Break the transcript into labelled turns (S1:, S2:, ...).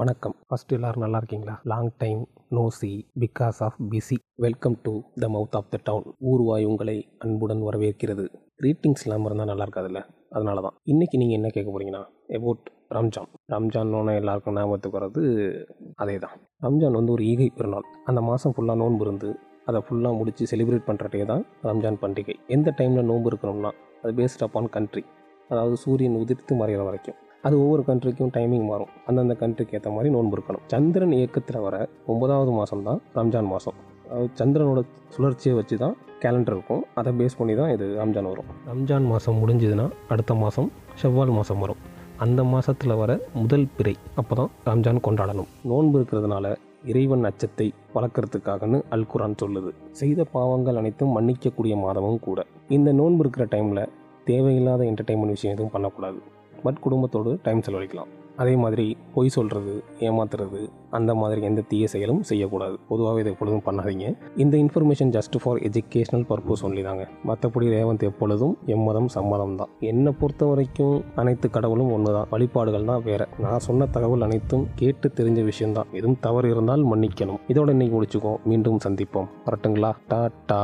S1: வணக்கம். ஃபஸ்ட்டு எல்லோரும் நல்லா இருக்கீங்களா? Long time no see because of busy welcome to the mouth of the town Oorvaai உங்களை அன்புடன் வரவேற்கிறது. கிரீட்டிங்ஸ் இல்லாமல் இருந்தால் நல்லா இருக்காதுல்ல? அதனால தான் இன்றைக்கி நீங்கள் என்ன கேட்க போகிறீங்கன்னா எபவுட் ரம்ஜான். ரம்ஜான்னொன்னே எல்லாருக்கும் ஞாபகத்துக்கு வர்றது அதே தான் ரம்ஜான் வந்து ஒரு ஈகை பெருநாள். அந்த மாதம் ஃபுல்லாக நோன்பு இருந்து அதை ஃபுல்லாக முடித்து செலிப்ரேட் பண்ணுறதே தான் ரம்ஜான் பண்டிகை. எந்த டைமில் நோன்பு இருக்கணும்னா அது பேஸ்ட் அப்பான் கண்ட்ரி அதாவது சூரியன் உதிர்த்து மறையிற வரைக்கும். அது ஒவ்வொரு கண்ட்ரிக்கும் டைமிங் மாறும். அந்தந்த கண்ட்ரிக்கு ஏற்ற மாதிரி நோன்பு இருக்கணும். சந்திரன் இயக்கத்தில் வர ஒன்பதாவது மாதம் தான் ரம்ஜான் மாதம் சந்திரனோட சுழற்சியை வச்சு தான் கேலண்டர் இருக்கும். அதை பேஸ் பண்ணி தான் இது ரம்ஜான் வரும். ரம்ஜான் மாதம் முடிஞ்சதுன்னா அடுத்த மாதம் செவ்வால் மாதம் வரும். அந்த மாதத்தில் வர முதல் பிறை அப்போ தான் ரம்ஜான் கொண்டாடணும். நோன்பு இருக்கிறதுனால இறைவன் அச்சத்தை வளர்க்குறதுக்காகன்னு அல் குரான் சொல்லுது. செய்த பாவங்கள் அனைத்தும் மன்னிக்கக்கூடிய மாதமும் கூட. இந்த நோன்பு இருக்கிற டைமில் தேவையில்லாத என்டர்டைன்மெண்ட் விஷயம் எதுவும் பண்ணக்கூடாது. பட் குடும்பத்தோடு டைம் செலவழிக்கலாம். அதே மாதிரி பொய் சொல்கிறது ஏமாத்துறது அந்த மாதிரி எந்த தீய செயலும் செய்யக்கூடாது. பொதுவாகவே இதை எப்பொழுதும் பண்ணாதீங்க. இந்த information just for educational purpose only தாங்க. மற்றபடி ரேவந்த் எப்பொழுதும் எம்மதம் சம்மதம் தான். என்னை பொறுத்த வரைக்கும் அனைத்து கடவுளும் ஒன்று தான் வழிபாடுகள் தான் வேற. நான் சொன்ன தகவல் அனைத்தும் கேட்டு தெரிஞ்ச விஷயம்தான். எதுவும் தவறு இருந்தால் மன்னிக்கணும். இதோட இன்னைக்கு முடிச்சுக்கோம் மீண்டும் சந்திப்போம். வரட்டுங்களா? டாட்டா.